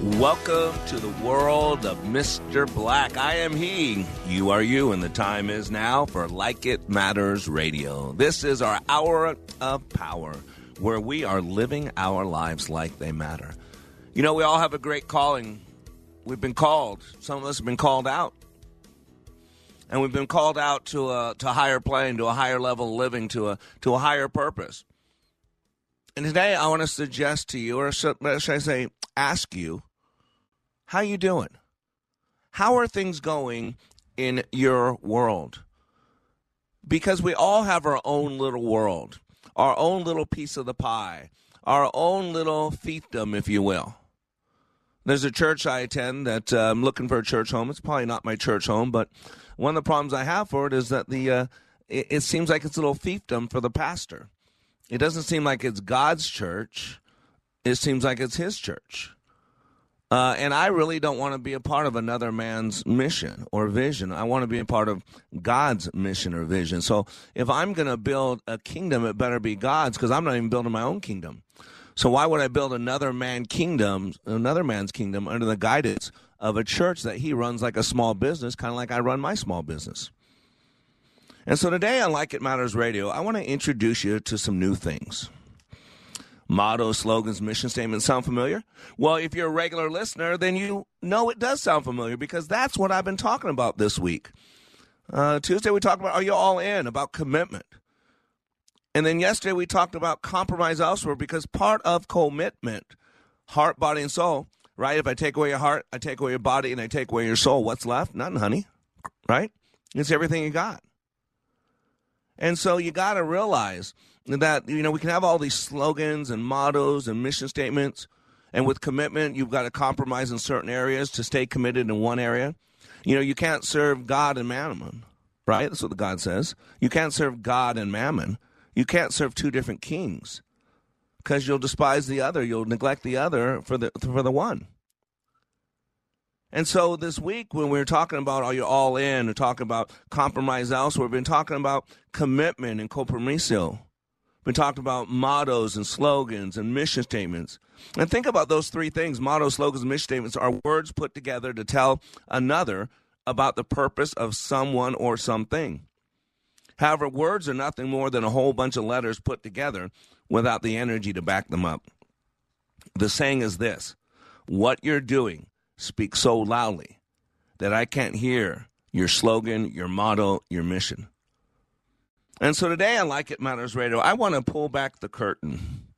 Welcome to the world of Mr. Black. I am he. You are you, and the time is now for Like It Matters Radio. This is our hour of power where we are living our lives like they matter. You know, we all have a great calling. We've been called. Some of us have been called out. And we've been called out to a to higher plane, to a higher level of living, to a to a higher purpose. And today I want to suggest to you, or should I say, ask you, how you doing? How are things going in your world? Because we all have our own little world, our own little piece of the pie, our own little fiefdom, if you will. There's a church I attend that uh, I'm looking for a church home. It's probably not my church home, but one of the problems I have for it is that the uh, it, it seems like it's a little fiefdom for the pastor. It doesn't seem like it's God's church. It seems like it's his church. Uh, and I really don't want to be a part of another man's mission or vision. I want to be a part of God's mission or vision. So if I'm going to build a kingdom, it better be God's because I'm not even building my own kingdom. So why would I build another man kingdom, another man's kingdom under the guidance of a church that he runs like a small business, kind of like I run my small business? And so today on Like It Matters Radio, I want to introduce you to some new things. Mottos, slogans, mission statements sound familiar? Well, if you're a regular listener, then you know it does sound familiar because that's what I've been talking about this week. Uh, Tuesday, we talked about Are You All In? about commitment. And then yesterday, we talked about compromise elsewhere because part of commitment, heart, body, and soul, right? If I take away your heart, I take away your body, and I take away your soul, what's left? Nothing, honey, right? It's everything you got. And so you got to realize that you know we can have all these slogans and mottos and mission statements and with commitment you've got to compromise in certain areas to stay committed in one area. You know you can't serve god and mammon right? That's what the god says. You can't serve god and mammon. You can't serve two different kings because you'll despise the other you'll neglect the other for the for the one. And so this week, when we were talking about are you all in, and talking about compromise elsewhere, we've been talking about commitment and compromiso been talking about mottos and slogans and mission statements. And think about those three things mottos, slogans, mission statements are words put together to tell another about the purpose of someone or something. However, words are nothing more than a whole bunch of letters put together without the energy to back them up. The saying is this what you're doing speaks so loudly that I can't hear your slogan, your motto, your mission. And so today on Like It Matters Radio, I want to pull back the curtain.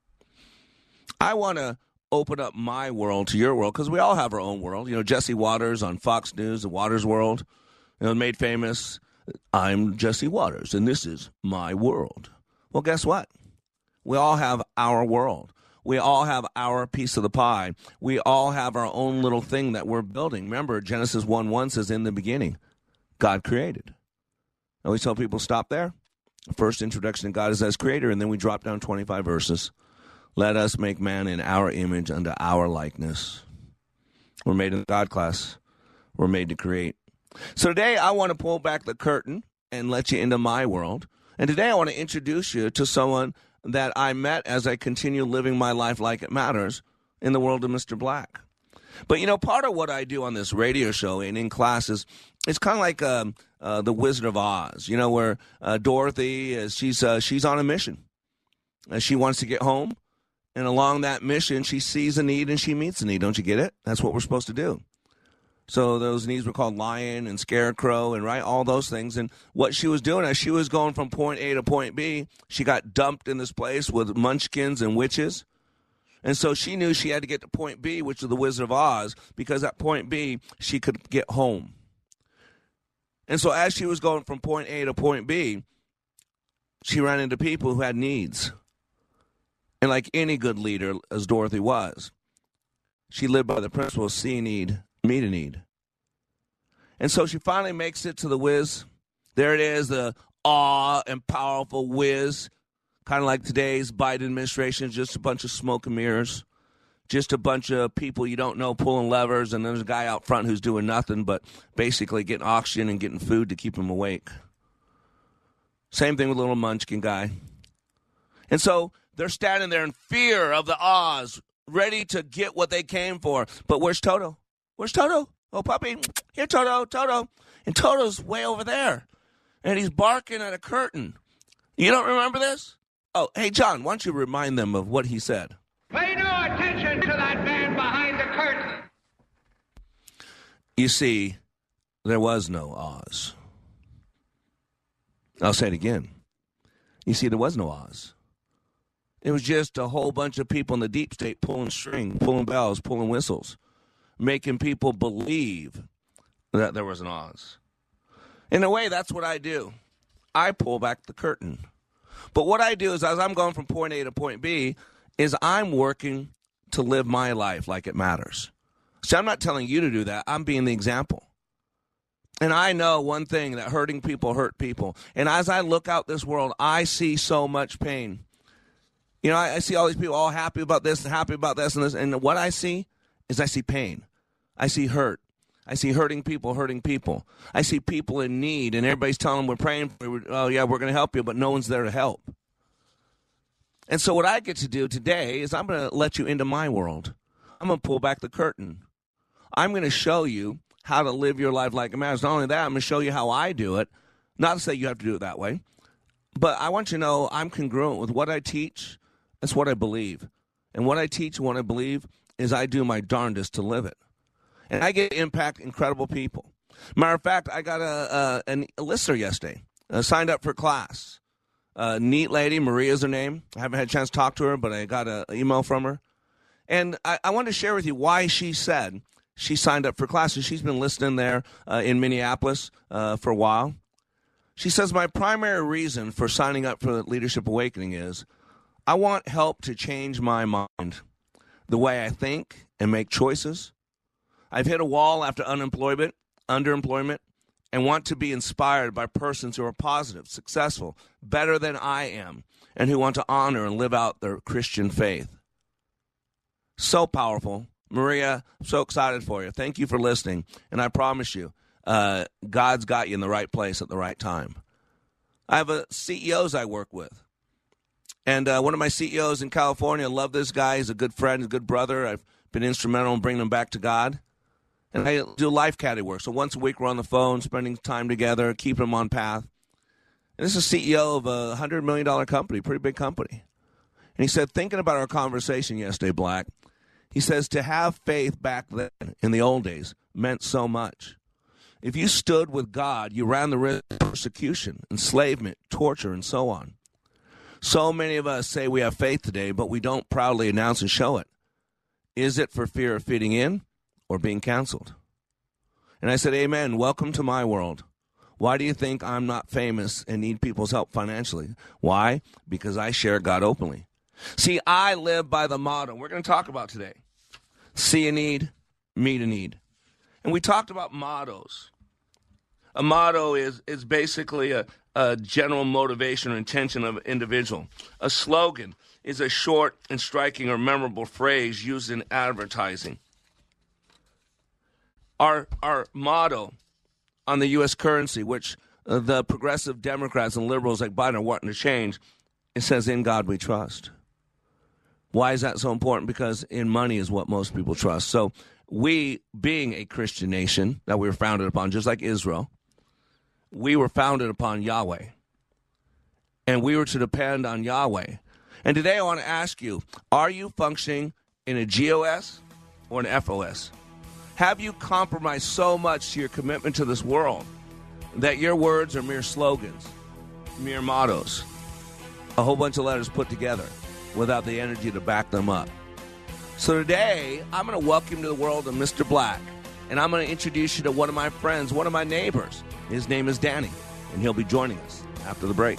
I want to open up my world to your world because we all have our own world. You know, Jesse Watters on Fox News, The Watters World, you know, made famous. I'm Jesse Watters, and this is my world. Well, guess what? We all have our world. We all have our piece of the pie. We all have our own little thing that we're building. Remember, Genesis 1 1 says, In the beginning, God created. I always tell people, stop there. First introduction to God is as creator, and then we drop down 25 verses. Let us make man in our image unto our likeness. We're made in the God class. We're made to create. So today I want to pull back the curtain and let you into my world. And today I want to introduce you to someone that I met as I continue living my life like it matters in the world of Mr. Black. But you know, part of what I do on this radio show and in classes, it's kind of like um, uh, the Wizard of Oz. You know, where uh, Dorothy is she's uh, she's on a mission. She wants to get home, and along that mission, she sees a need and she meets a need. Don't you get it? That's what we're supposed to do. So those needs were called lion and scarecrow and right all those things. And what she was doing as she was going from point A to point B, she got dumped in this place with munchkins and witches. And so she knew she had to get to point B, which is the Wizard of Oz, because at point B she could get home. And so as she was going from point A to point B, she ran into people who had needs. And like any good leader, as Dorothy was, she lived by the principle of see need, meet a need. And so she finally makes it to the whiz. There it is, the awe and powerful whiz. Kind of like today's Biden administration, just a bunch of smoke and mirrors. Just a bunch of people you don't know pulling levers, and there's a guy out front who's doing nothing but basically getting oxygen and getting food to keep him awake. Same thing with little munchkin guy. And so they're standing there in fear of the Oz, ready to get what they came for. But where's Toto? Where's Toto? Oh, puppy. Here, Toto, Toto. And Toto's way over there. And he's barking at a curtain. You don't remember this? Oh, hey, John, why don't you remind them of what he said? Pay no attention to that man behind the curtain. You see, there was no Oz. I'll say it again. You see, there was no Oz. It was just a whole bunch of people in the deep state pulling string, pulling bells, pulling whistles, making people believe that there was an Oz. In a way, that's what I do. I pull back the curtain. But what I do is, as I'm going from point A to point B, is I'm working to live my life like it matters. See, I'm not telling you to do that. I'm being the example. And I know one thing that hurting people hurt people. And as I look out this world, I see so much pain. You know, I, I see all these people all happy about this and happy about this and this. And what I see is I see pain. I see hurt. I see hurting people hurting people. I see people in need, and everybody's telling them we're praying for you. Oh, yeah, we're going to help you, but no one's there to help. And so, what I get to do today is I'm going to let you into my world. I'm going to pull back the curtain. I'm going to show you how to live your life like it matters. Not only that, I'm going to show you how I do it. Not to say you have to do it that way, but I want you to know I'm congruent with what I teach. That's what I believe. And what I teach and what I believe is I do my darndest to live it. And I get impact incredible people. Matter of fact, I got a, a, a listener yesterday, uh, signed up for class. Uh, neat lady, Maria's her name. I haven't had a chance to talk to her, but I got an email from her. And I, I wanted to share with you why she said she signed up for classes. She's been listening there uh, in Minneapolis uh, for a while. She says, My primary reason for signing up for Leadership Awakening is I want help to change my mind, the way I think and make choices. I've hit a wall after unemployment, underemployment, and want to be inspired by persons who are positive, successful, better than I am, and who want to honor and live out their Christian faith. So powerful. Maria, I'm so excited for you. Thank you for listening. And I promise you, uh, God's got you in the right place at the right time. I have a CEOs I work with. And uh, one of my CEOs in California, love this guy. He's a good friend, a good brother. I've been instrumental in bringing him back to God. And I do life caddy work. So once a week, we're on the phone, spending time together, keeping him on path. And this is CEO of a $100 million company, pretty big company. And he said, thinking about our conversation yesterday, Black, he says to have faith back then in the old days meant so much. If you stood with God, you ran the risk of persecution, enslavement, torture, and so on. So many of us say we have faith today, but we don't proudly announce and show it. Is it for fear of fitting in or being canceled? And I said, Amen. Welcome to my world. Why do you think I'm not famous and need people's help financially? Why? Because I share God openly. See, I live by the motto we're going to talk about today see a need, meet a need. And we talked about mottos. A motto is, is basically a, a general motivation or intention of an individual. A slogan is a short and striking or memorable phrase used in advertising. Our, our motto on the U.S. currency, which uh, the progressive Democrats and liberals like Biden are wanting to change, it says, In God we trust. Why is that so important? Because in money is what most people trust. So, we, being a Christian nation that we were founded upon, just like Israel, we were founded upon Yahweh. And we were to depend on Yahweh. And today I want to ask you are you functioning in a GOS or an FOS? Have you compromised so much to your commitment to this world that your words are mere slogans, mere mottos, a whole bunch of letters put together without the energy to back them up? So today, I'm going to welcome to the world of Mr. Black, and I'm going to introduce you to one of my friends, one of my neighbors. His name is Danny, and he'll be joining us after the break.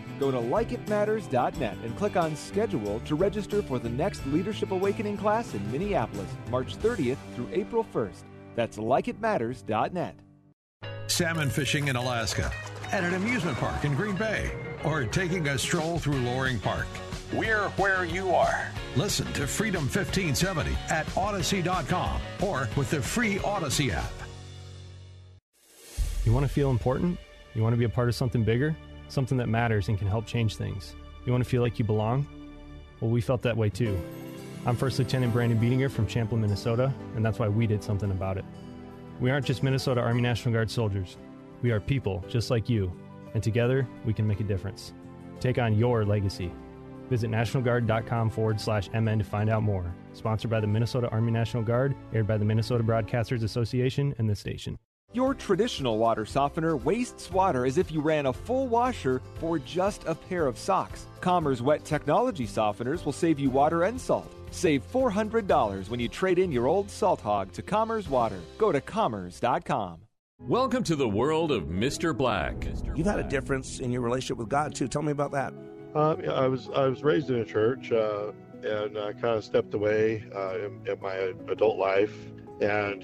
Go to likeitmatters.net and click on schedule to register for the next Leadership Awakening class in Minneapolis, March 30th through April 1st. That's likeitmatters.net. Salmon fishing in Alaska, at an amusement park in Green Bay, or taking a stroll through Loring Park. We're where you are. Listen to Freedom 1570 at Odyssey.com or with the free Odyssey app. You want to feel important? You want to be a part of something bigger? Something that matters and can help change things? You want to feel like you belong? Well, we felt that way too. I'm First Lieutenant Brandon Beedinger from Champlin, Minnesota, and that's why we did something about it. We aren't just Minnesota Army National Guard soldiers. We are people just like you, and together we can make a difference. Take on your legacy. Visit NationalGuard.com forward slash MN to find out more. Sponsored by the Minnesota Army National Guard, aired by the Minnesota Broadcasters Association and this station. Your traditional water softener wastes water as if you ran a full washer for just a pair of socks. Commerce Wet Technology softeners will save you water and salt. Save $400 when you trade in your old salt hog to Commerce Water. Go to commerce.com. Welcome to the world of Mr. Black. You've had a difference in your relationship with God too. Tell me about that. Um, I was I was raised in a church uh, and I kind of stepped away uh, in, in, my adult life, and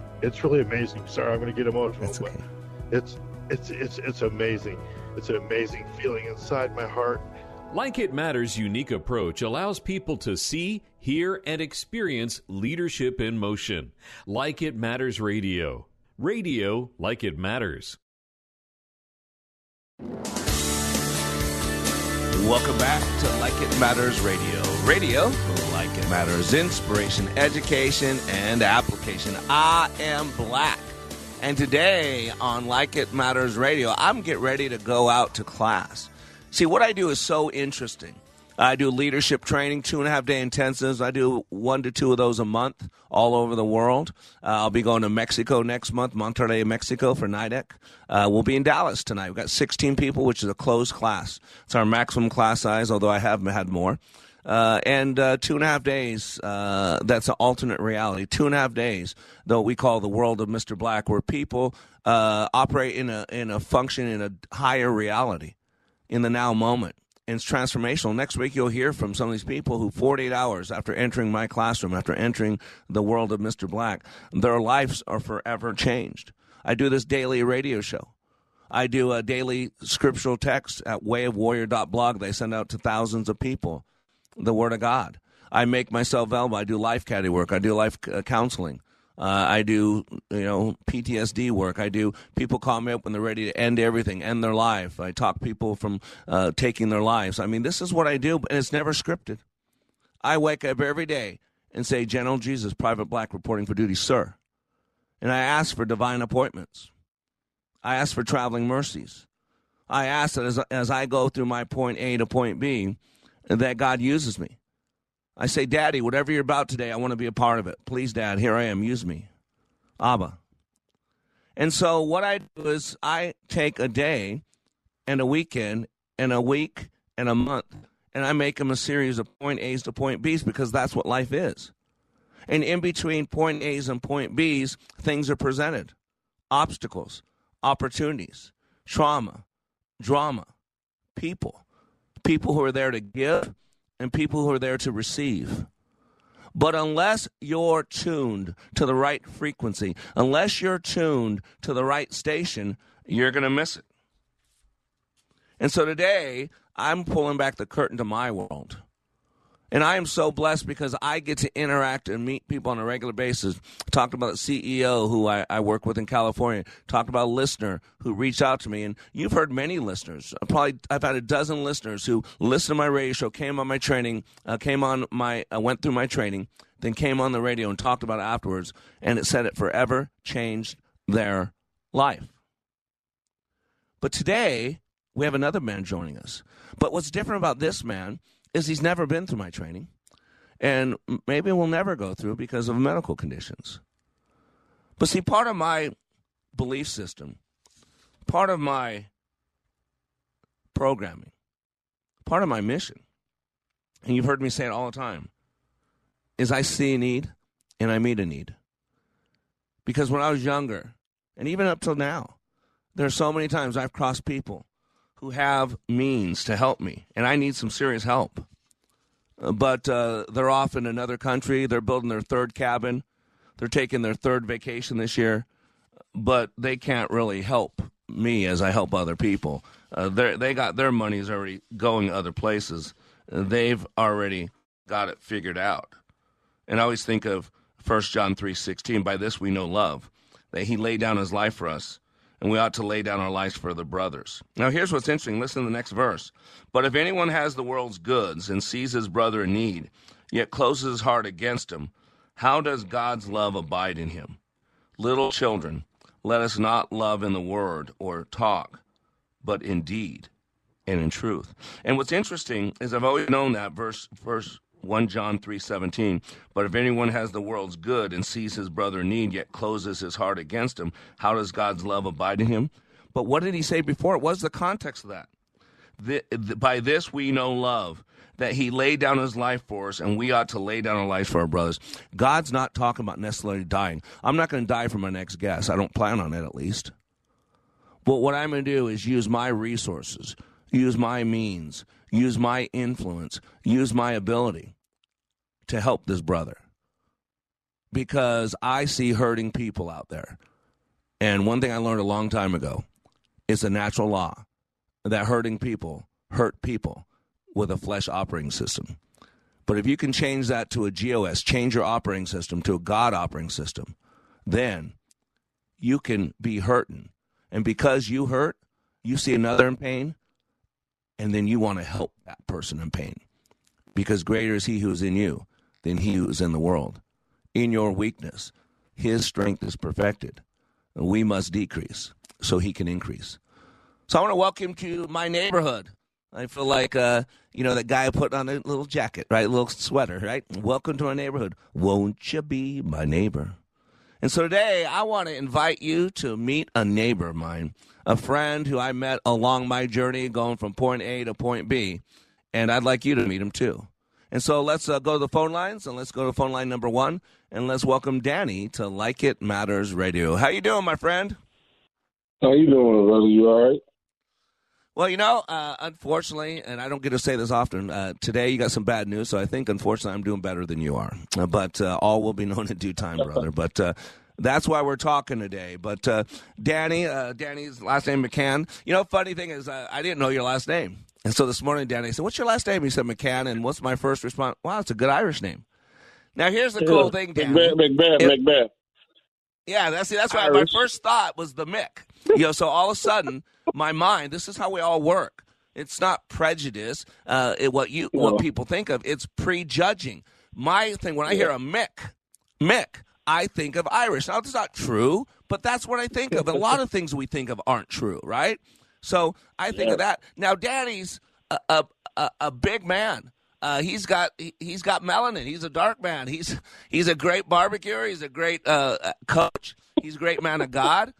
it's really amazing. Sorry, I'm going to get emotional. That's okay. It's it's it's it's amazing. It's an amazing feeling inside my heart. Like It Matters' unique approach allows people to see, hear, and experience leadership in motion. Like It Matters Radio. Radio like it matters. Welcome back to Like It Matters Radio. Radio, like it matters, inspiration, education, and application. I am Black. And today on Like It Matters Radio, I'm getting ready to go out to class. See, what I do is so interesting. I do leadership training, two and a half day intensives. I do one to two of those a month all over the world. Uh, I'll be going to Mexico next month, Monterrey, Mexico for NIDEC. Uh, we'll be in Dallas tonight. We've got 16 people, which is a closed class. It's our maximum class size, although I have had more. Uh, and uh, two and a half days, uh, that's an alternate reality. Two and a half days, though we call the world of Mr. Black, where people uh, operate in a, in a function in a higher reality in the now moment and it's transformational. Next week, you'll hear from some of these people who, 48 hours after entering my classroom, after entering the world of Mr. Black, their lives are forever changed. I do this daily radio show. I do a daily scriptural text at wayofwarrior.blog. They send out to thousands of people the Word of God. I make myself available. I do life caddy work. I do life uh, counseling. Uh, I do, you know, PTSD work. I do. People call me up when they're ready to end everything, end their life. I talk people from uh, taking their lives. I mean, this is what I do, and it's never scripted. I wake up every day and say, General Jesus, Private Black, reporting for duty, sir. And I ask for divine appointments. I ask for traveling mercies. I ask that as, as I go through my point A to point B, that God uses me. I say, Daddy, whatever you're about today, I want to be a part of it. Please, Dad, here I am. Use me. Abba. And so what I do is I take a day and a weekend and a week and a month and I make them a series of point A's to point B's because that's what life is. And in between point A's and point B's, things are presented obstacles, opportunities, trauma, drama, people, people who are there to give and people who are there to receive. But unless you're tuned to the right frequency, unless you're tuned to the right station, you're going to miss it. And so today, I'm pulling back the curtain to my world. And I am so blessed because I get to interact and meet people on a regular basis. Talked about CEO who I, I, work with in California. Talked about a listener who reached out to me. And you've heard many listeners. Probably I've had a dozen listeners who listened to my radio show, came on my training, uh, came on my, uh, went through my training, then came on the radio and talked about it afterwards. And it said it forever changed their life. But today, we have another man joining us. But what's different about this man is he's never been through my training, and maybe will never go through because of medical conditions. But see, part of my belief system, part of my programming, part of my mission, and you've heard me say it all the time, is I see a need and I meet a need. Because when I was younger, and even up till now, there are so many times I've crossed people who have means to help me, and I need some serious help. Uh, but uh, they're off in another country. They're building their third cabin. They're taking their third vacation this year, but they can't really help me as I help other people. Uh, they got their money's already going other places. they've already got it figured out. And I always think of 1 John 3:16, by this we know love, that he laid down his life for us and we ought to lay down our lives for the brothers. Now, here's what's interesting. Listen to the next verse. But if anyone has the world's goods and sees his brother in need, yet closes his heart against him, how does God's love abide in him? Little children, let us not love in the word or talk, but in deed and in truth. And what's interesting is I've always known that verse, verse 1 John 3:17 But if anyone has the world's good and sees his brother in need yet closes his heart against him how does God's love abide in him? But what did he say before? It was the context of that? The, the, by this we know love that he laid down his life for us and we ought to lay down our lives for our brothers. God's not talking about necessarily dying. I'm not going to die for my next guest I don't plan on it at least. But what I'm going to do is use my resources use my means use my influence, use my ability to help this brother. Because I see hurting people out there. And one thing I learned a long time ago is a natural law that hurting people hurt people with a flesh operating system. But if you can change that to a GOS, change your operating system to a God operating system, then you can be hurting. And because you hurt, you see another in pain, and then you want to help that person in pain because greater is he who is in you than he who is in the world. In your weakness, his strength is perfected. We must decrease so he can increase. So I want to welcome to my neighborhood. I feel like, uh, you know, that guy put on a little jacket, right? A little sweater, right? Welcome to my neighborhood. Won't you be my neighbor? And so today I want to invite you to meet a neighbor of mine a friend who I met along my journey going from point A to point B, and I'd like you to meet him too. And so let's uh, go to the phone lines, and let's go to phone line number one, and let's welcome Danny to Like It Matters Radio. How you doing, my friend? How you doing, brother? You all right? Well, you know, uh, unfortunately, and I don't get to say this often, uh, today you got some bad news, so I think, unfortunately, I'm doing better than you are. Uh, but uh, all will be known in due time, brother. But uh, that's why we're talking today. But uh, Danny, uh, Danny's last name McCann. You know, funny thing is, uh, I didn't know your last name, and so this morning, Danny said, "What's your last name?" He said McCann, and what's my first response? Wow, it's a good Irish name. Now, here's the cool thing, Danny. Macbeth, Macbeth, Macbeth. Yeah, that's that's why my first thought was the Mick. You know, so all of a sudden, my mind. This is how we all work. It's not prejudice. Uh, it, what you what people think of. It's prejudging. My thing when I hear a Mick, Mick, I think of Irish. Now it's not true, but that's what I think of. And a lot of things we think of aren't true, right? So I think Yeah. of that. Now, Danny's a a, a, a big man. Uh, he's got he, he's got melanin. He's a dark man. He's he's a great barbecuer. He's a great uh, uh, coach. He's a great man of God.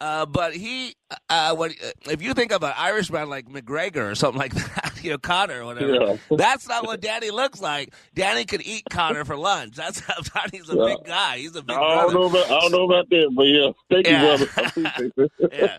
Uh, but he, uh, what, if you think of an Irishman like McGregor or something like that, you know, Conor or whatever, Yeah. that's not what Danny looks like. Danny could eat Conor for lunch. That's how Danny's a Yeah. big guy. He's a big I don't brother. know about I don't know about that, but yeah, thank you, brother. Yeah.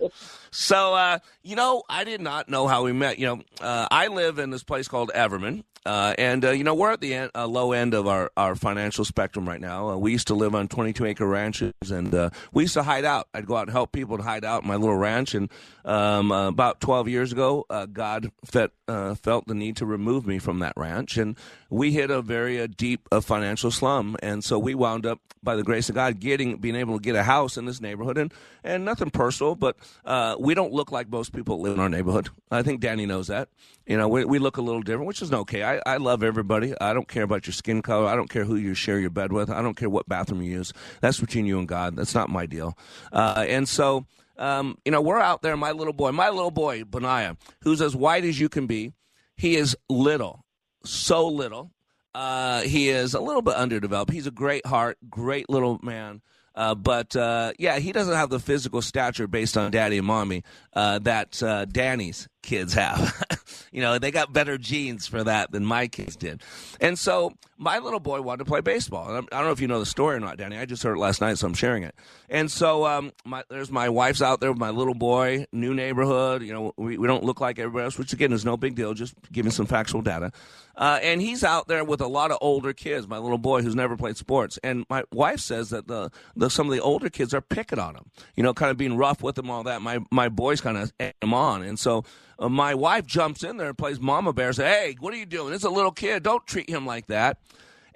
So, uh, you know, I did not know how we met. You know, uh, I live in this place called Everman. Uh, and, uh, you know, we're at the end, uh, low end of our, our financial spectrum right now. Uh, we used to live on 22 acre ranches and uh, we used to hide out. I'd go out and help people to hide out in my little ranch. And um, uh, about 12 years ago, uh, God felt, uh, felt the need to remove me from that ranch. And we hit a very uh, deep uh, financial slum. And so we wound up, by the grace of God, getting being able to get a house in this neighborhood. And, and nothing personal, but uh, we don't look like most people live in our neighborhood. I think Danny knows that. You know, we, we look a little different, which is okay. I, I love everybody. I don't care about your skin color. I don't care who you share your bed with. I don't care what bathroom you use. That's between you and God. That's not my deal. And so, um, you know, we're out there. My little boy, my little boy, Benaiah, who's as white as you can be. He is little, so little. Uh, he is a little bit underdeveloped. He's a great heart, great little man. Uh, but uh, yeah, he doesn't have the physical stature based on daddy and mommy uh, that uh, Danny's kids have. you know, they got better genes for that than my kids did. And so my little boy wanted to play baseball. And I'm- don't know if you know the story or not, Danny. I just heard it last night, so I'm sharing it. And so um, my, there's my wife's out there with my little boy, new neighborhood. You know, we, we don't look like everybody else, which again is no big deal, just giving some factual data. Uh, and he's out there with a lot of older kids, my little boy who's never played sports. And my wife says that the, the some of the older kids are picking on him, you know, kind of being rough with him, all that. My, my boy's kind of him on. And so uh, my wife jumps in there and plays mama bear, say, hey, what are you doing? It's a little kid. Don't treat him like that.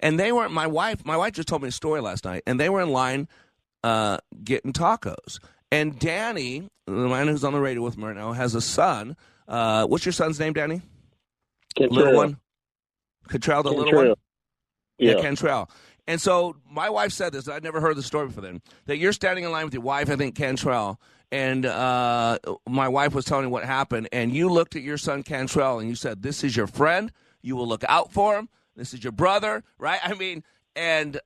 And they weren't, my wife, my wife just told me a story last night, and they were in line uh, getting tacos. And Danny, the man who's on the radio with me right now, has a son. Uh, what's your son's name, Danny? Little one? Contrell, the little one? Cantrell. Yeah, Yeah. Cantrell. And so my wife said this. I'd never heard the story before then. That you're standing in line with your wife, I think Cantrell, and uh, my wife was telling me what happened, and you looked at your son Cantrell and you said, "This is your friend. You will look out for him. This is your brother, right?" I mean, and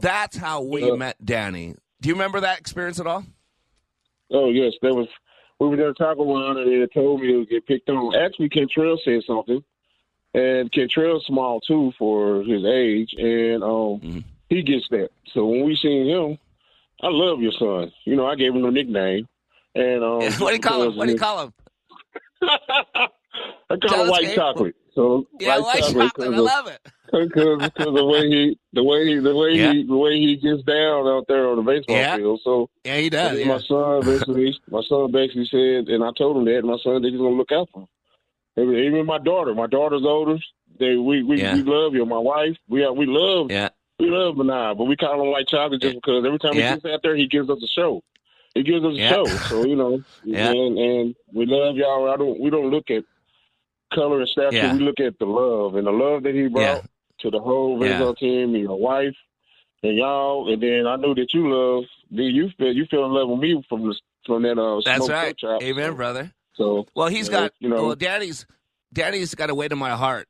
that's how we Yeah. met Danny. Do you remember that experience at all? Oh yes, there was. We were there Taco One, and they told me to get picked on. Actually, Cantrell said something, and Cantrell's small too for his age, and um, Mm-hmm. he gets that. So when we seen him, I love your son. You know, I gave him a nickname, and um, what do you call him? What do you call him? I call him white chocolate. So Yeah, white chocolate. I love it. Because the way he the way he the way Yeah. he the way he gets down out there on the baseball Yeah. field. So Yeah, he does. Yeah. My son basically my son basically said, and I told him that. My son that he's gonna look out for him. Even even my daughter, my daughter's older. They we we, we love you. My wife, we we love Yeah. we love Benai, but we call him white chocolate just because every time he gets out there, he gives us a show. He gives us a Yeah. show. So you know, Yeah. and and we love y'all. I don't we don't look at color and stature. Yeah. We look at the love and the love that he brought to the whole baseball team and your wife and y'all. And then I knew that you love. Then you feel you fell in love with me from the from that uh. That's right. Amen, brother. So Well, he's uh, got you know well, Daddy's Daddy's got a way to my heart.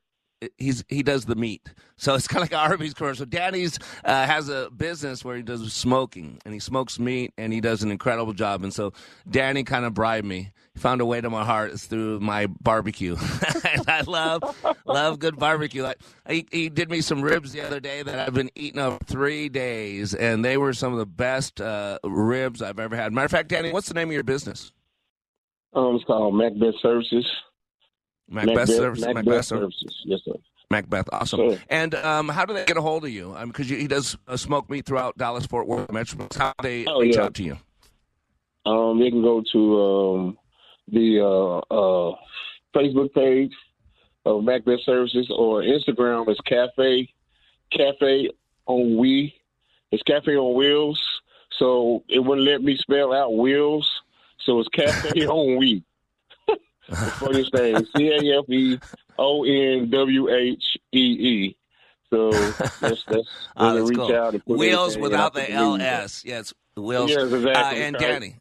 He's he does the meat, so it's kind of like an Arby's commercial. Daddy's uh, has a business where he does smoking, and he smokes meat, and he does an incredible job. And so Danny kind of bribed me. He found a way to my heart is through my barbecue. I love love good barbecue. Like, he, he did me some ribs the other day that I've been eating up three days, and they were some of the best uh, ribs I've ever had. Matter of fact, Danny, what's the name of your business? um, it's called Macbeth Services. Macbeth services. Macbeth Macbeth Services. Yes, sir. Macbeth, awesome. Sure. And um, how do they get a hold of you? Because he does uh, smoke meat throughout Dallas, Fort Worth, Metro. How do they Oh, reach yeah. out to you? Um, they can go to um, the uh, uh, Facebook page of Macbeth Services or Instagram is Cafe Cafe on We. It's Cafe on Wheels. So it wouldn't let me spell out wheels. So it's Cafe on We. The funniest thing. C A F E O N W H E E. So that's that's when that's reach cool. out and put Wheels without the lead. LS. Yes, Wheels. Yes, exactly. Uh, and Right. Danny.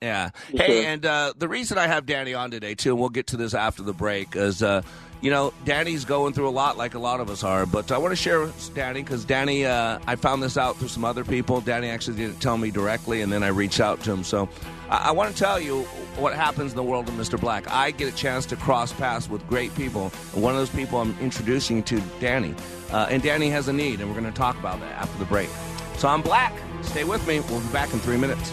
Yeah. Hey, and uh, the reason I have Danny on today too, and we'll get to this after the break, is uh, you know Danny's going through a lot, like a lot of us are. But I want to share with Danny because Danny, uh, I found this out through some other people. Danny actually didn't tell me directly, and then I reached out to him. So I, I want to tell you what happens in the world of Mr. Black. I get a chance to cross paths with great people, one of those people I'm introducing to Danny. Uh, and Danny has a need, and we're going to talk about that after the break. So I'm Black. Stay with me. We'll be back in three minutes.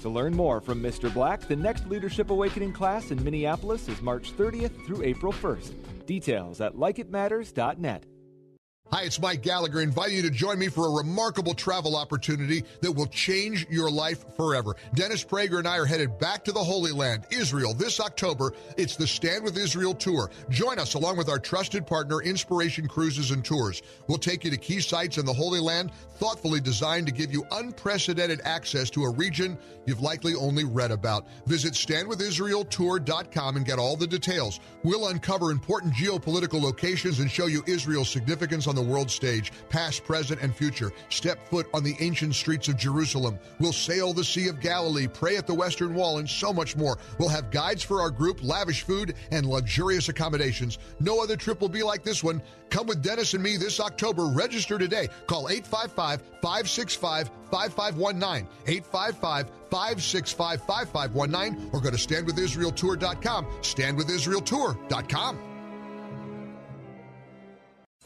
To learn more from Mr. Black, the next Leadership Awakening class in Minneapolis is March 30th through April 1st. Details at likeitmatters.net. Hi, it's Mike Gallagher inviting you to join me for a remarkable travel opportunity that will change your life forever. Dennis Prager and I are headed back to the Holy Land, Israel, this October. It's the Stand with Israel Tour. Join us along with our trusted partner, Inspiration Cruises and Tours. We'll take you to key sites in the Holy Land, thoughtfully designed to give you unprecedented access to a region you've likely only read about. Visit standwithisraeltour.com and get all the details. We'll uncover important geopolitical locations and show you Israel's significance on the world stage, past, present, and future. Step foot on the ancient streets of Jerusalem. We'll sail the Sea of Galilee, pray at the Western Wall, and so much more. We'll have guides for our group, lavish food, and luxurious accommodations. No other trip will be like this one. Come with Dennis and me this October. Register today. Call 855 565 5519. 855 565 5519 or go to standwithisraeltour.com. Standwithisraeltour.com.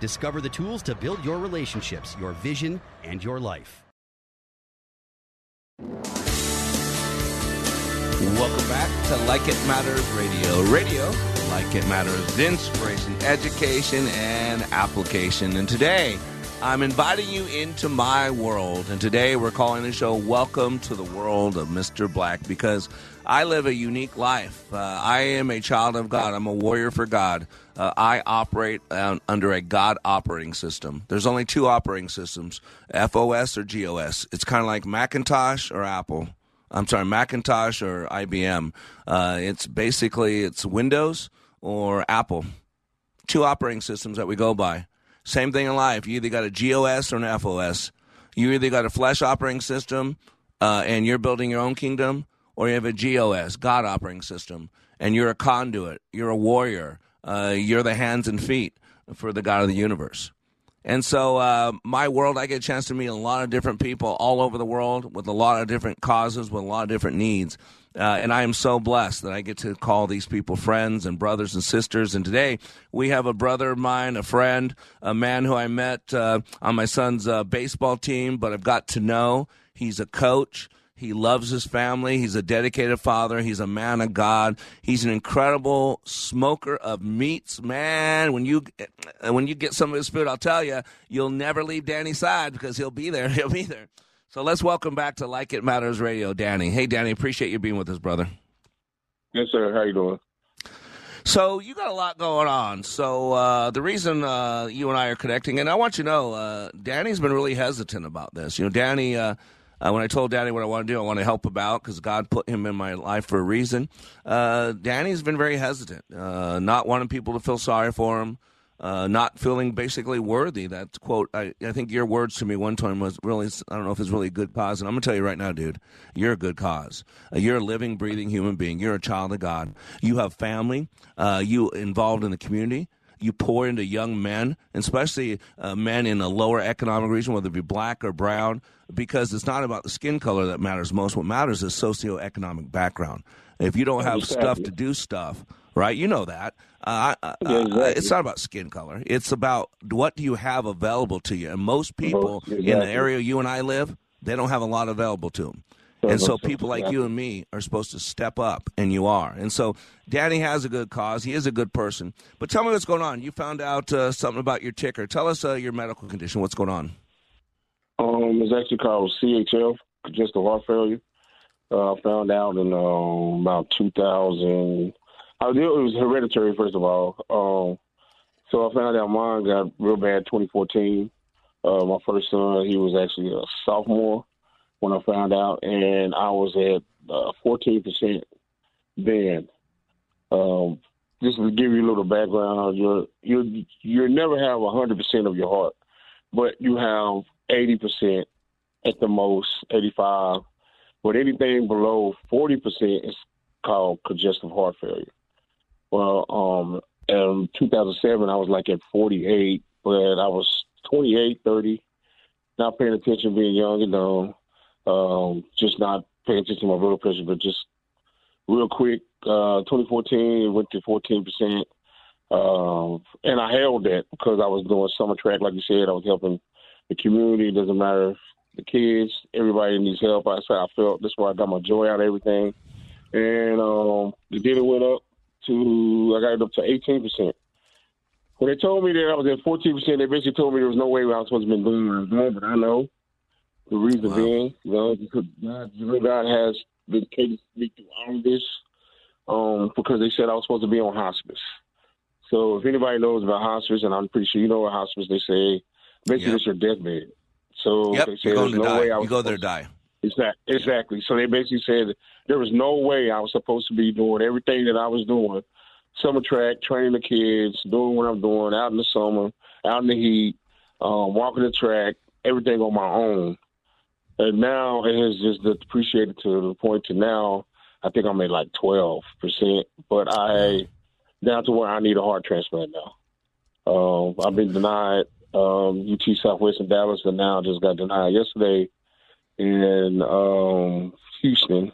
Discover the tools to build your relationships, your vision, and your life. Welcome back to Like It Matters Radio. Radio, like it matters, inspiration, education, and application. And today, I'm inviting you into my world. And today, we're calling the show Welcome to the World of Mr. Black because I live a unique life. Uh, I am a child of God, I'm a warrior for God. Uh, I operate uh, under a God operating system. There's only two operating systems FOS or GOS. It's kind of like Macintosh or Apple. I'm sorry, Macintosh or IBM. Uh, it's basically it's Windows or Apple. Two operating systems that we go by. Same thing in life. You either got a GOS or an FOS. You either got a flesh operating system uh, and you're building your own kingdom, or you have a GOS, God operating system, and you're a conduit. You're a warrior. Uh, you're the hands and feet for the God of the universe. And so, uh, my world, I get a chance to meet a lot of different people all over the world with a lot of different causes, with a lot of different needs. Uh, and I am so blessed that I get to call these people friends and brothers and sisters. And today we have a brother of mine, a friend, a man who I met uh, on my son's uh, baseball team, but I've got to know. He's a coach. He loves his family. He's a dedicated father. He's a man of God. He's an incredible smoker of meats, man. When you when you get some of his food, I'll tell you, you'll never leave Danny's side because he'll be there. He'll be there. So let's welcome back to Like It Matters Radio, Danny. Hey, Danny, appreciate you being with us, brother. Yes, sir. How you doing? So you got a lot going on. So uh, the reason uh, you and I are connecting, and I want you to know, uh, Danny's been really hesitant about this. You know, Danny. Uh, uh, when I told Danny what I want to do, I want to help him out because God put him in my life for a reason. Uh, Danny's been very hesitant, not wanting people to feel sorry for him, uh, not feeling basically worthy. That quote, I, I, think your words to me one time was really, I don't know if it's really a good cause. And I'm going to tell you right now, dude, you're a good cause. Uh, you're a living, breathing human being. You're a child of God. You have family. Uh, you involved in the community. You pour into young men, especially uh, men in a lower economic region, whether it be black or brown, because it's not about the skin color that matters most. What matters is socioeconomic background. If you don't have stuff to do stuff, right? You know that. Uh, uh, yeah, exactly. It's not about skin color. It's about what do you have available to you. And most people exactly. in the area you and I live, they don't have a lot available to them. And so people like you and me are supposed to step up, and you are. And so Danny has a good cause. He is a good person. But tell me what's going on. You found out uh, something about your ticker. Tell us uh, your medical condition. What's going on? Um, it's actually called CHF, congestive heart failure. Uh, found out in uh, about 2000. I knew it was hereditary, first of all. Um, so I found out mine got real bad 2014. Uh, my first son, he was actually a sophomore when I found out, and I was at uh, 14% then. Um, just to give you a little background, you're you you never have 100% of your heart, but you have 80% at the most, 85. But anything below 40% is called congestive heart failure. Well, um, in 2007, I was like at 48, but I was 28, 30, not paying attention, being young and dumb, um, just not paying attention to my blood pressure, but just real quick, uh, 2014, went to 14%. Um, and I held that because I was doing summer track, like you said. I was helping the community. It doesn't matter the kids, everybody needs help. I I felt that's why I got my joy out of everything. And um, the data went up to I got it up to eighteen percent. When they told me that I was at fourteen percent, they basically told me there was no way I was supposed to be doing what I was doing, but I know the reason wow. being, you know, because God, God has been taking me through all of this, um, because they said I was supposed to be on hospice. So if anybody knows about hospice, and I'm pretty sure you know what hospice, they say basically yep. it's your deathbed. So yep. they said there's no die. way I was you go there to die. Exactly. Exactly. So they basically said there was no way I was supposed to be doing everything that I was doing, summer track, training the kids, doing what I'm doing out in the summer, out in the heat, um, walking the track, everything on my own. And now it has just depreciated to the point to now I think I'm at like 12 percent, but I down to where I need a heart transplant now. Um, I've been denied um, UT Southwest in Dallas, and now just got denied yesterday in um, Houston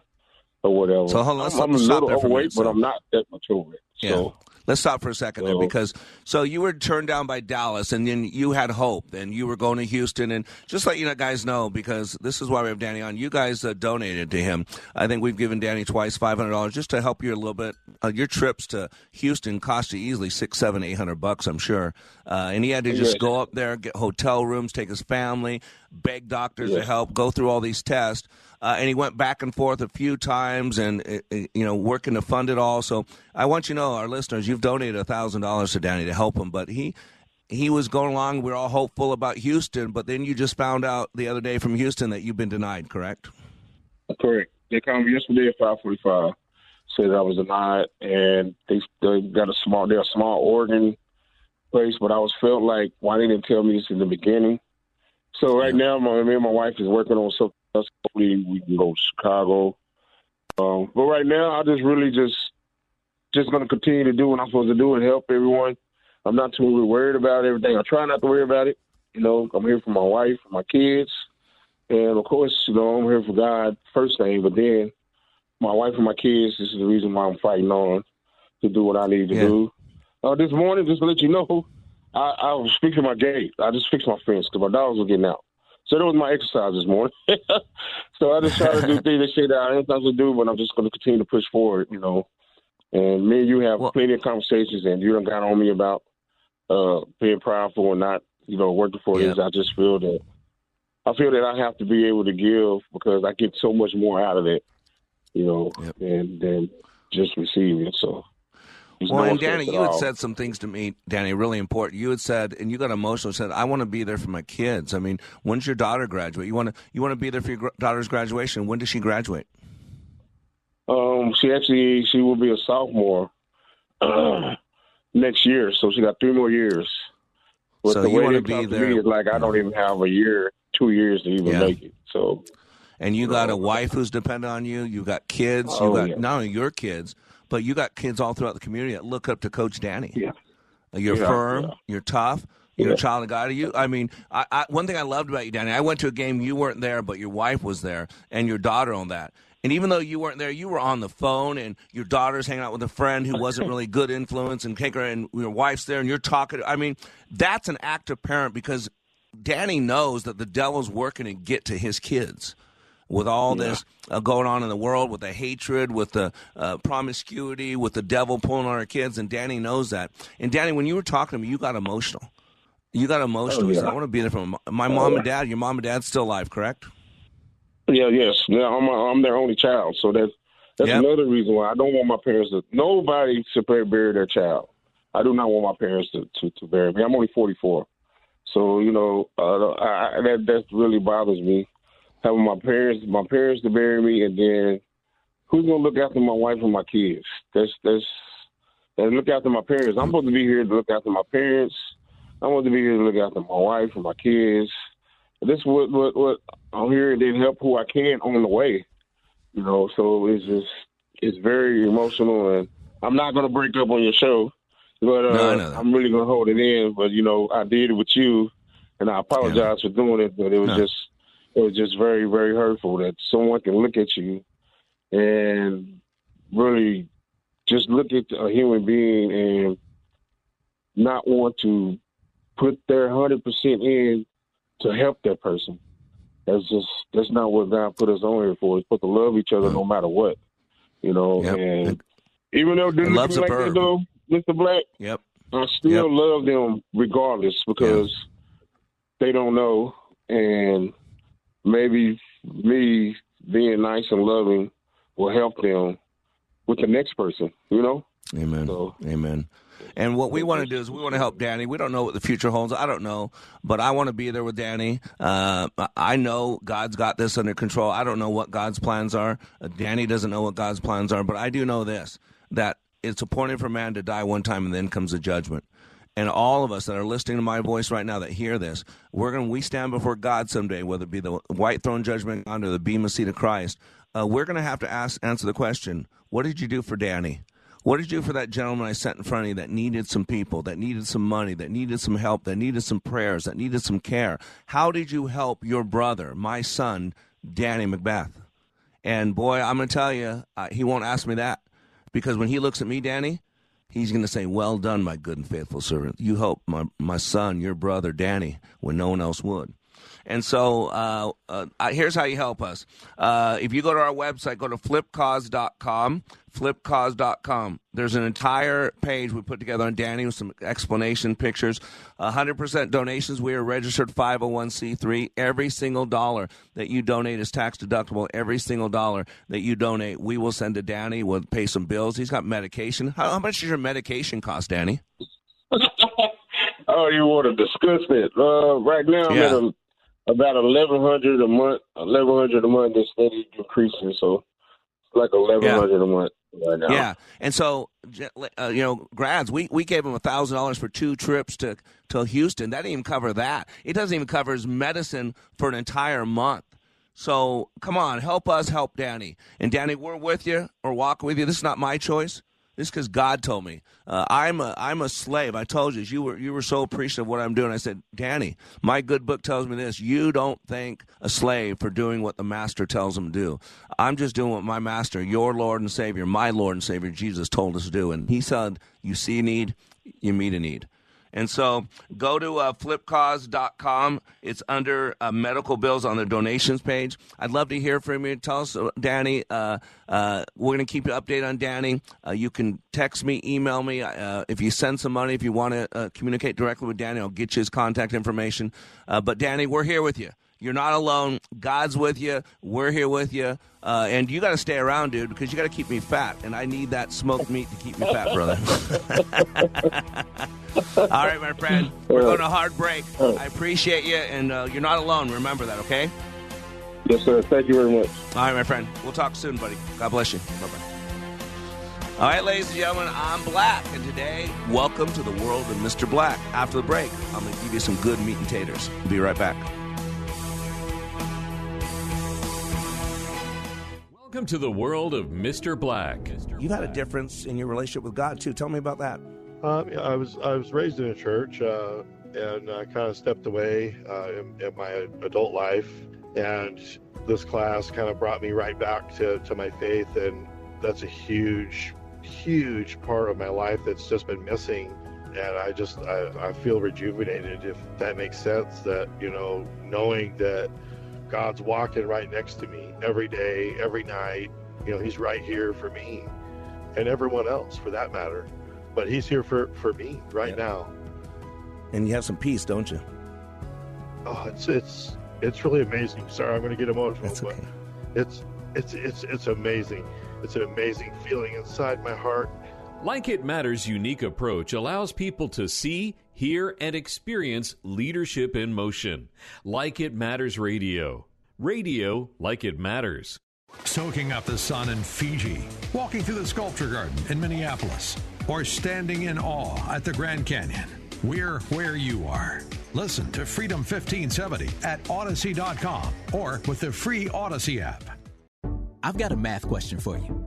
or whatever. So hold on, I'm, I'm a little overweight, but I'm not that much overweight. Yeah. Let's stop for a second there because so you were turned down by Dallas and then you had hope and you were going to Houston and just let you know, guys know because this is why we have Danny on. You guys uh, donated to him. I think we've given Danny twice five hundred dollars just to help you a little bit. Uh, your trips to Houston cost you easily six, seven, eight hundred bucks, I'm sure. Uh, and he had to just go up there, get hotel rooms, take his family, beg doctors to help, go through all these tests uh, and he went back and forth a few times, and uh, uh, you know, working to fund it all. So I want you to know, our listeners, you've donated a thousand dollars to Danny to help him, but he he was going along. We are all hopeful about Houston, but then you just found out the other day from Houston that you've been denied. Correct? Correct. They called me yesterday at five forty-five. Said I was denied, and they they got a small they're a small organ place, but I was felt like why they didn't tell me this in the beginning. So right yeah. now, my me and my wife is working on something Hopefully, we can go to Chicago. Um, but right now, I just really just just going to continue to do what I'm supposed to do and help everyone. I'm not too really worried about everything. I try not to worry about it. You know, I'm here for my wife, for my kids, and of course, you know, I'm here for God first thing. But then, my wife and my kids. This is the reason why I'm fighting on to do what I need to yeah. do. Uh, this morning, just to let you know, I, I was fixing my gate. I just fixed my fence because my dogs were getting out. So that was my exercise this morning. so I just try to do things that shit that I ain't supposed to do, but I'm just going to continue to push forward, you know. And me and you have plenty of conversations, and you done got on me about uh, being proudful and not, you know, working for Yeah. this. I just feel that I feel that I have to be able to give because I get so much more out of it, you know, and then just receiving. So. There's Well, no and Danny, you had said some things to me, Danny, really important. You had said, and you got emotional. Said, "I want to be there for my kids." I mean, when's your daughter graduate? You want to you want to be there for your gr- daughter's graduation. When does she graduate? Um, she actually she will be a sophomore next year, so she got three more years. But So the you way wanna be talk to there- me is like I don't even have a year, two years to even Yeah. make it. So And you got a wife who's dependent on you. You got kids. You Oh, got yeah. not only your kids, but you got kids all throughout the community that look up to Coach Danny. Yeah, you're Yeah, firm. yeah. You're tough. You're Yeah. a child of God. You, I mean, I, I, one thing I loved about you, Danny. I went to a game. You weren't there, but your wife was there, and your daughter on that. And even though you weren't there, you were on the phone, and your daughter's hanging out with a friend who wasn't really good influence, and her, and your wife's there, and you're talking. I mean, that's an active parent because Danny knows that the devil's working to get to his kids with all this uh, going on in the world, with the hatred, with the uh, promiscuity, with the devil pulling on our kids, and Danny knows that. And Danny, when you were talking to me, you got emotional. You got emotional. Oh, yeah. I want to be there for my, my Oh, mom yeah. and dad. Your mom and dad's still alive, correct? yeah, yes, yeah, I'm I'm their only child, so that's that's Yep. another reason why I don't want my parents to. Nobody should bury their child. I do not want my parents to to, to bury me. I'm only 44, so you know uh, I, I- that that really bothers me. Having my parents, my parents to bury me, and then who's gonna look after my wife and my kids? That's that's and look after my parents. I'm supposed to be here to look after my parents. I'm supposed to be here to look after my wife and my kids. This is what what what I'm here to help who I can on the way. You know, so it's just it's very emotional, and I'm not gonna break up on your show, but uh, No, I know that. I'm really gonna hold it in. But you know, I did it with you, and I apologize for doing it. But it was No. just it was just very very hurtful that someone can look at you and really just look at a human being and not want to put their hundred percent in to help that person. That's just that's not what God put us on here for. He's supposed to love each other no mm. matter what. You know, and even though they love's like that though, Mr. Black, Yep. I still love them regardless because they don't know and maybe me being nice and loving will help them with the next person, you know? Amen. Amen. And what we want to do is we want to help Danny. We don't know what the future holds. I don't know, but I want to be there with Danny. Uh, I know God's got this under control. I don't know what God's plans are. Uh, Danny doesn't know what God's plans are, but I do know this: that it's appointed for man to die one time, and then comes the judgment. And all of us that are listening to my voice right now that hear this, we're going we stand before God someday, whether it be the white throne judgment under the bema seat of Christ. Uh, we're going to have to ask answer the question: What did you do for Danny? What did you do for that gentleman I sat in front of you that needed some people, that needed some money, that needed some help, that needed some prayers, that needed some care? How did you help your brother, my son, Danny Macbeth? And boy, I'm going to tell you, uh, he won't ask me that because when he looks at me, Danny, he's going to say, Well done, my good and faithful servant. You helped my, my son, your brother, Danny, when no one else would. And so uh, uh, here's how you help us. Uh, if you go to our website, go to flipcause.com, flipcause.com. There's an entire page we put together on Danny with some explanation pictures. 100% donations. We are registered 501c3. Every single dollar that you donate is tax deductible. Every single dollar that you donate, we will send to Danny. We'll pay some bills. He's got medication. How, how much does your medication cost, Danny? Oh, you want to discuss it? Uh, right now, I'm Yeah. at a, about eleven hundred a month. Eleven hundred a month is steady decreasing, so it's like eleven hundred a month right now. Yeah, and so uh, you know, grads, we, we gave him a thousand dollars for two trips to to Houston. That didn't even cover that. It doesn't even cover his medicine for an entire month. So come on, help us help Danny. And Danny, we're with you or walk with you. This is not my choice. This because God told me. Uh, I'm a I'm a slave. I told you you were you were so appreciative of what I'm doing. I said, Danny, my good book tells me this. You don't thank a slave for doing what the master tells him to do. I'm just doing what my master, your Lord and Savior, my Lord and Savior, Jesus told us to do. And He said, you see a need, you meet a need. And so go to uh, flipcause.com. It's under uh, medical bills on the donations page. I'd love to hear from you. Tell us, uh, Danny. Uh, uh, we're going to keep you updated on Danny. Uh, you can text me, email me. if you send some money, if you want to communicate directly with Danny, I'll get you his contact information. but Danny, we're here with you. You're not alone. God's with you. We're here with you. Uh, and you got to stay around, dude, because you got to keep me fat. And I need that smoked meat to keep me fat, brother. All right, my friend. We're going to hard break. I appreciate you. And uh, you're not alone. Remember that, okay? Yes, sir. Thank you very much. All right, my friend. We'll talk soon, buddy. God bless you. Bye bye. All right, ladies and gentlemen, I'm Black, and today, welcome to the world of Mr. Black. After the break, I'm going to give you some good meat and taters. Be right back. Welcome to the world of Mr. Black. You've had a difference in your relationship with God too. Tell me about that. Um, I was I was raised in a church uh, and I kind of stepped away uh, in, in, my adult life, and this class kind of brought me right back to, to my faith, and that's a huge, huge part of my life that's just been missing. And I just I, I feel rejuvenated, if that makes sense. That you know, knowing that God's walking right next to me every day, every night. You know, He's right here for me and everyone else for that matter. But He's here for, for me right yeah. now. And you have some peace, don't you? Oh, it's it's it's really amazing. Sorry, I'm going to get emotional, That's okay. but it's it's it's it's amazing. It's an amazing feeling inside my heart. Like It Matters' unique approach allows people to see, hear, and experience leadership in motion. Like It Matters Radio. Radio like it matters. Soaking up the sun in Fiji, walking through the sculpture garden in Minneapolis, or standing in awe at the Grand Canyon. We're where you are. Listen to Freedom 1570 at Audacy.com or with the free Audacy app. I've got a math question for you.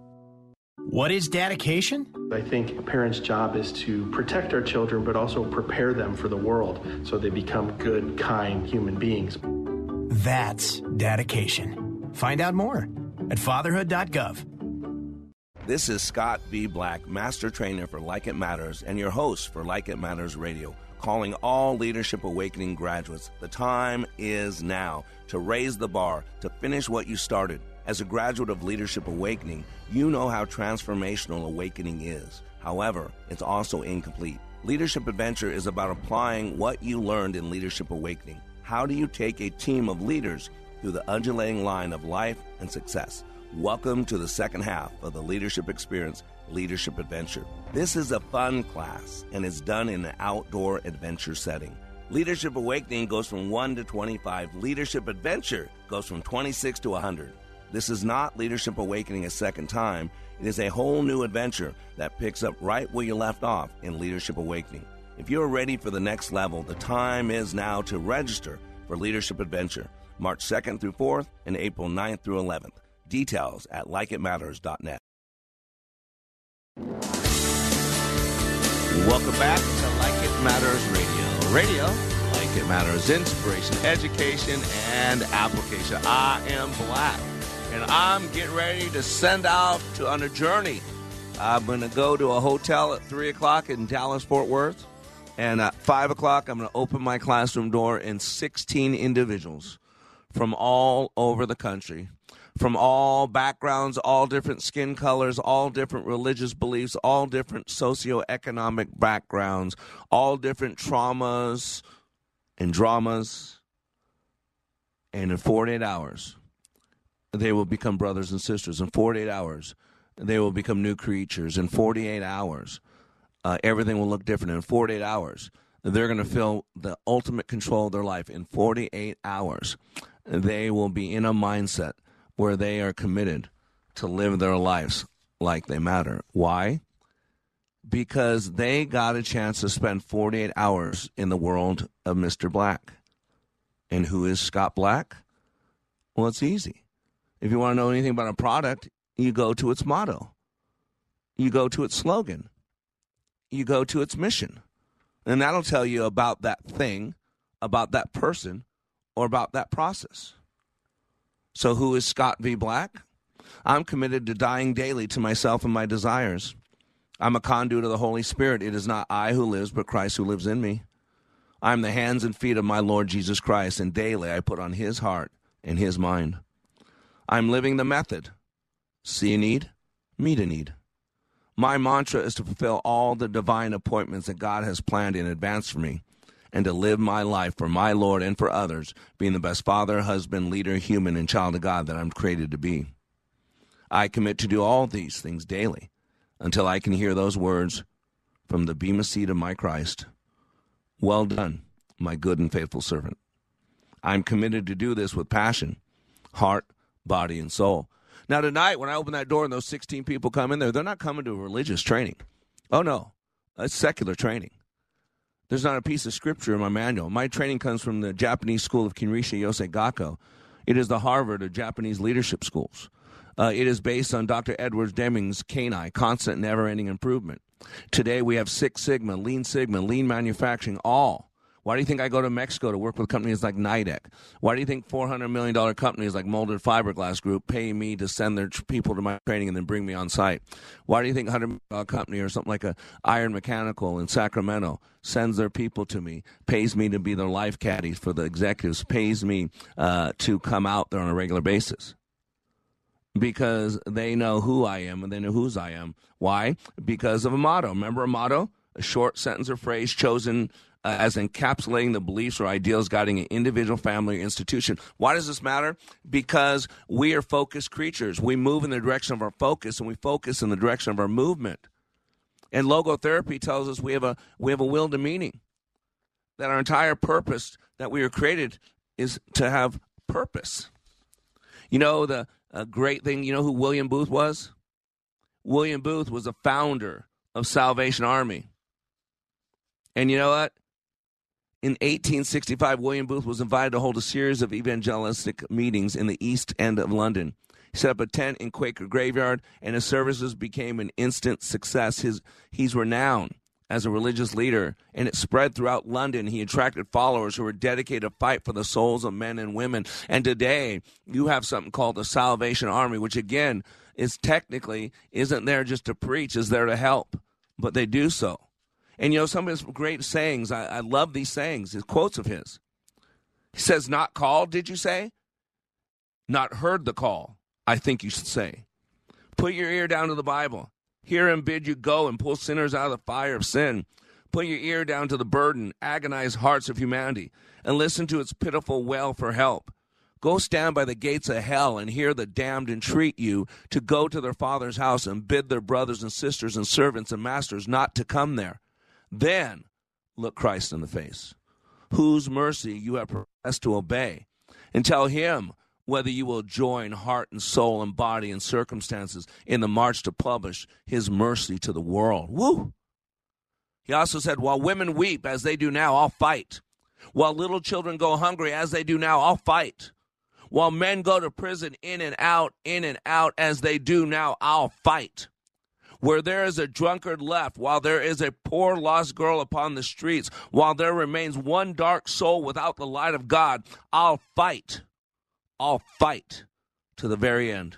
What is dedication? I think a parent's job is to protect our children, but also prepare them for the world so they become good, kind human beings. That's dedication. Find out more at fatherhood.gov. This is Scott B. Black, Master Trainer for Like It Matters, and your host for Like It Matters Radio, calling all Leadership Awakening graduates. The time is now to raise the bar, to finish what you started as a graduate of Leadership Awakening, you know how transformational awakening is. However, it's also incomplete. Leadership Adventure is about applying what you learned in Leadership Awakening. How do you take a team of leaders through the undulating line of life and success? Welcome to the second half of the Leadership Experience Leadership Adventure. This is a fun class and is done in an outdoor adventure setting. Leadership Awakening goes from 1 to 25. Leadership Adventure goes from 26 to 100. This is not Leadership Awakening a second time. It is a whole new adventure that picks up right where you left off in Leadership Awakening. If you're ready for the next level, the time is now to register for Leadership Adventure, March 2nd through 4th and April 9th through 11th. Details at likeitmatters.net. Welcome back to Like It Matters Radio. Radio, like it matters, inspiration, education, and application. I am Black and I'm getting ready to send out to on a journey. I'm going to go to a hotel at three o'clock in Dallas Fort Worth, and at five o'clock I'm going to open my classroom door, and 16 individuals from all over the country, from all backgrounds, all different skin colors, all different religious beliefs, all different socioeconomic backgrounds, all different traumas and dramas, and in 48 hours they will become brothers and sisters. In 48 hours, they will become new creatures. In 48 hours, uh, everything will look different. In 48 hours, they're going to feel the ultimate control of their life. In 48 hours, they will be in a mindset where they are committed to live their lives like they matter. Why? Because they got a chance to spend 48 hours in the world of Mr. Black. And who is Scott Black? Well, it's easy. If you want to know anything about a product, you go to its motto, you go to its slogan, you go to its mission. And that'll tell you about that thing, about that person, or about that process. So, who is Scott V. Black? I'm committed to dying daily to myself and my desires. I'm a conduit of the Holy Spirit. It is not I who lives, but Christ who lives in me. I'm the hands and feet of my Lord Jesus Christ, and daily I put on his heart and his mind. I'm living the method. See a need, meet a need. My mantra is to fulfill all the divine appointments that God has planned in advance for me and to live my life for my Lord and for others, being the best father, husband, leader, human, and child of God that I'm created to be. I commit to do all these things daily until I can hear those words from the bema seat of my Christ. Well done, my good and faithful servant. I'm committed to do this with passion, heart, body, and soul. Now, tonight, when I open that door and those 16 people come in there, they're not coming to a religious training. Oh, no, it's secular training. There's not a piece of scripture in my manual. My training comes from the Japanese school of Kanrisha Yosei Gakko. It is the Harvard of Japanese leadership schools. Uh, it is based on Dr. Edwards Deming's CANI, Constant Never Ending Improvement. Today we have Six Sigma, Lean Sigma, Lean Manufacturing, all. Why do you think I go to Mexico to work with companies like Nidec? Why do you think $400 million companies like Molded Fiberglass Group pay me to send their people to my training and then bring me on site? Why do you think a $100 million company or something like a Iron Mechanical in Sacramento sends their people to me, pays me to be their life caddies for the executives, pays me uh, to come out there on a regular basis? because they know who I am and they know whose I am. Why? Because of a motto. Remember a motto? A short sentence or phrase chosen uh, as encapsulating the beliefs or ideals guiding an individual, family, or institution. Why does this matter? Because we are focused creatures. We move in the direction of our focus and we focus in the direction of our movement. And logotherapy tells us we have a we have a will to meaning. That our entire purpose that we were created is to have purpose. You know the a great thing. You know who William Booth was? William Booth was a founder of Salvation Army. And you know what? In 1865, William Booth was invited to hold a series of evangelistic meetings in the East End of London. He set up a tent in Quaker Graveyard, and his services became an instant success. His, he's renowned as a religious leader, and it spread throughout London. He attracted followers who were dedicated to fight for the souls of men and women. And today, you have something called the Salvation Army, which again is technically isn't there just to preach, is there to help, but they do so. And you know, some of his great sayings, I, I love these sayings, his quotes of his. He says, Not called, did you say? Not heard the call, I think you should say. Put your ear down to the Bible. Hear him bid you go and pull sinners out of the fire of sin. Put your ear down to the burden, agonized hearts of humanity, and listen to its pitiful wail for help. Go stand by the gates of hell and hear the damned entreat you to go to their father's house and bid their brothers and sisters and servants and masters not to come there. Then look Christ in the face, whose mercy you have professed to obey, and tell him whether you will join heart and soul and body and circumstances in the march to publish his mercy to the world. Woo! He also said, While women weep as they do now, I'll fight. While little children go hungry as they do now, I'll fight. While men go to prison in and out, in and out as they do now, I'll fight. Where there is a drunkard left, while there is a poor lost girl upon the streets, while there remains one dark soul without the light of God, I'll fight. I'll fight to the very end.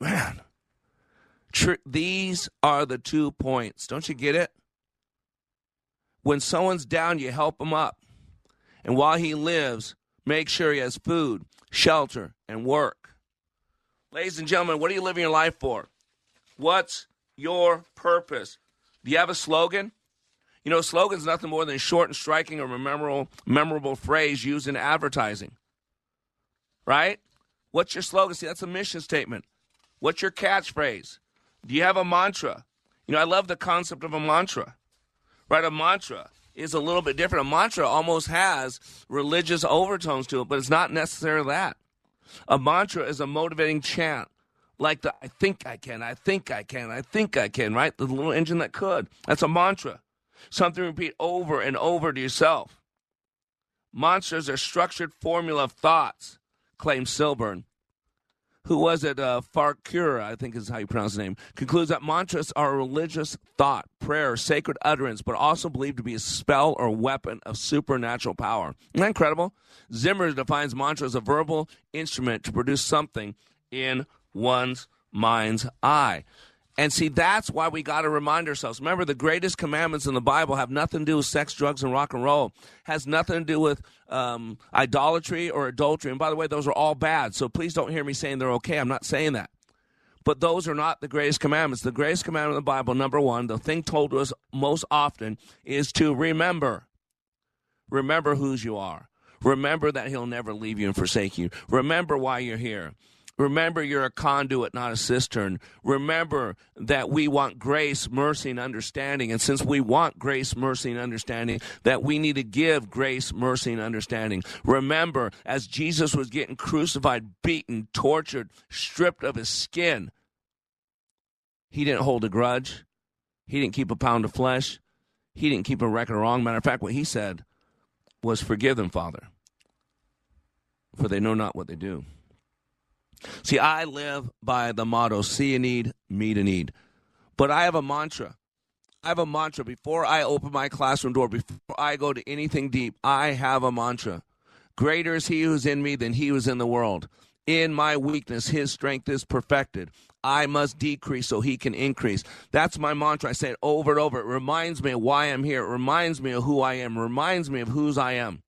Man, tr- these are the two points. Don't you get it? When someone's down, you help him up. And while he lives, make sure he has food, shelter, and work. Ladies and gentlemen, what are you living your life for? What's your purpose? Do you have a slogan? You know, slogan's nothing more than short and striking or memorable, memorable phrase used in advertising right? What's your slogan? See, that's a mission statement. What's your catchphrase? Do you have a mantra? You know, I love the concept of a mantra, right? A mantra is a little bit different. A mantra almost has religious overtones to it, but it's not necessarily that. A mantra is a motivating chant, like the I think I can, I think I can, I think I can, right? The little engine that could. That's a mantra. Something you repeat over and over to yourself. Mantras are structured formula of thoughts, claims Silburn. Who was it? Uh, Farquhar, I think is how you pronounce the name, concludes that mantras are a religious thought, prayer, sacred utterance, but also believed to be a spell or weapon of supernatural power. Isn't that incredible? Zimmer defines mantra as a verbal instrument to produce something in one's mind's eye. And see, that's why we got to remind ourselves. Remember, the greatest commandments in the Bible have nothing to do with sex, drugs, and rock and roll. Has nothing to do with um, idolatry or adultery. And by the way, those are all bad. So please don't hear me saying they're okay. I'm not saying that. But those are not the greatest commandments. The greatest commandment in the Bible, number one, the thing told to us most often, is to remember. Remember whose you are. Remember that He'll never leave you and forsake you. Remember why you're here. Remember, you're a conduit, not a cistern. Remember that we want grace, mercy, and understanding. And since we want grace, mercy, and understanding, that we need to give grace, mercy, and understanding. Remember, as Jesus was getting crucified, beaten, tortured, stripped of his skin, he didn't hold a grudge. He didn't keep a pound of flesh. He didn't keep a record wrong. Matter of fact, what he said was, Forgive them, Father, for they know not what they do. See, I live by the motto see a need, meet a need. But I have a mantra. I have a mantra. Before I open my classroom door, before I go to anything deep, I have a mantra. Greater is he who's in me than he who's in the world. In my weakness, his strength is perfected. I must decrease so he can increase. That's my mantra. I say it over and over. It reminds me of why I'm here. It reminds me of who I am. It reminds me of whose I am.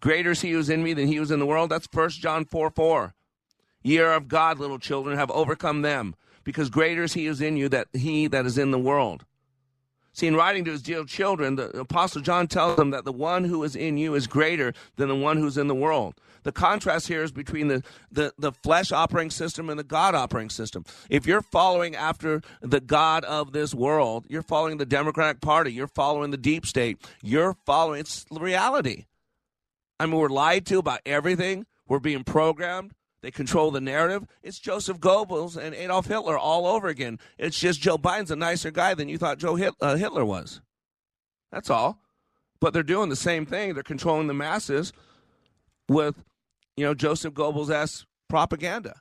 Greater is he who's in me than he who's in the world. That's 1 John 4 4. Ye are of God, little children, have overcome them, because greater is he who is in you that he that is in the world. See, in writing to his dear children, the Apostle John tells them that the one who is in you is greater than the one who's in the world. The contrast here is between the, the, the flesh operating system and the God operating system. If you're following after the God of this world, you're following the Democratic Party, you're following the deep state, you're following, it's reality. I mean, we're lied to about everything, we're being programmed. They control the narrative. It's Joseph Goebbels and Adolf Hitler all over again. It's just Joe Biden's a nicer guy than you thought Joe uh, Hitler was. That's all. But they're doing the same thing. They're controlling the masses with, you know, Joseph Goebbels' propaganda.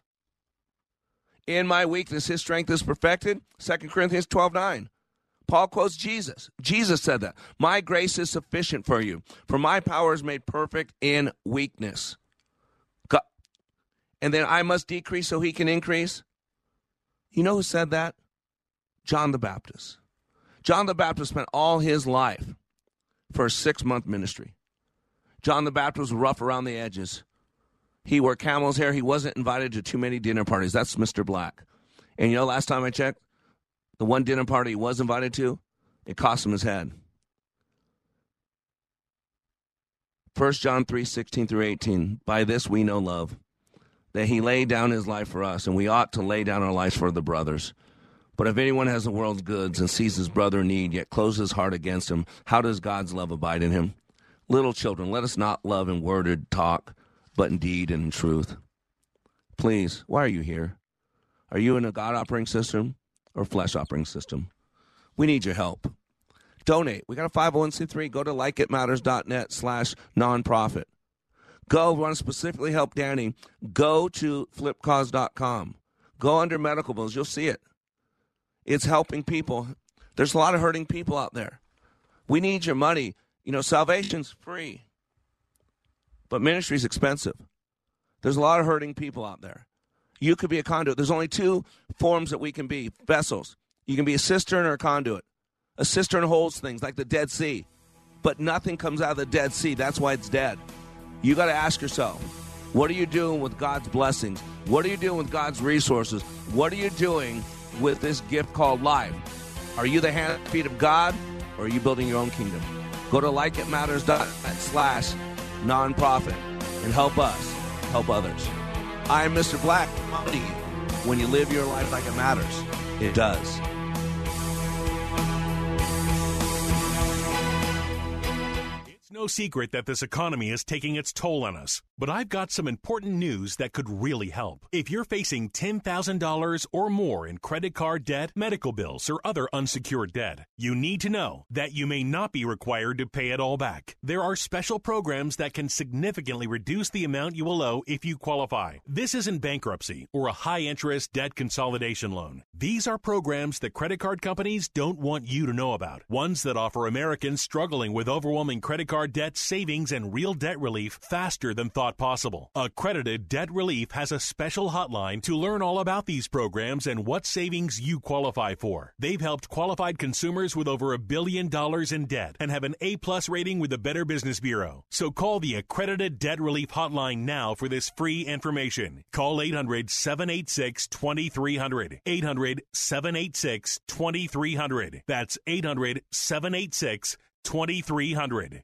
In my weakness, his strength is perfected. 2 Corinthians 12 9. Paul quotes Jesus. Jesus said that. My grace is sufficient for you, for my power is made perfect in weakness and then I must decrease so he can increase? You know who said that? John the Baptist. John the Baptist spent all his life for a six month ministry. John the Baptist was rough around the edges. He wore camel's hair. He wasn't invited to too many dinner parties. That's Mr. Black. And you know, last time I checked, the one dinner party he was invited to, it cost him his head. 1 John 3 16 through 18. By this we know love that he laid down his life for us, and we ought to lay down our lives for the brothers. But if anyone has the world's goods and sees his brother in need, yet closes his heart against him, how does God's love abide in him? Little children, let us not love in worded talk, but in deed and in truth. Please, why are you here? Are you in a God operating system or flesh operating system? We need your help. Donate. We got a 501c3. Go to likeitmatters.net slash nonprofit. Go, want to specifically help Danny, go to flipcause.com. Go under medical bills. You'll see it. It's helping people. There's a lot of hurting people out there. We need your money. You know, salvation's free, but ministry's expensive. There's a lot of hurting people out there. You could be a conduit. There's only two forms that we can be vessels. You can be a cistern or a conduit. A cistern holds things like the Dead Sea, but nothing comes out of the Dead Sea. That's why it's dead you got to ask yourself what are you doing with God's blessings? What are you doing with God's resources? What are you doing with this gift called life? Are you the hand and feet of God or are you building your own kingdom? Go to likeitmatters.net slash nonprofit and help us help others. I'm Mr. Black. When you live your life like it matters, it does. No secret that this economy is taking its toll on us, but I've got some important news that could really help. If you're facing $10,000 or more in credit card debt, medical bills, or other unsecured debt, you need to know that you may not be required to pay it all back. There are special programs that can significantly reduce the amount you will owe if you qualify. This isn't bankruptcy or a high interest debt consolidation loan. These are programs that credit card companies don't want you to know about. Ones that offer Americans struggling with overwhelming credit card debt savings and real debt relief faster than thought possible. Accredited Debt Relief has a special hotline to learn all about these programs and what savings you qualify for. They've helped qualified consumers with over a billion dollars in debt and have an A plus rating with the Better Business Bureau. So call the Accredited Debt Relief Hotline now for this free information. Call 800 786 2300. 800 786 2300. That's 800 786 2300.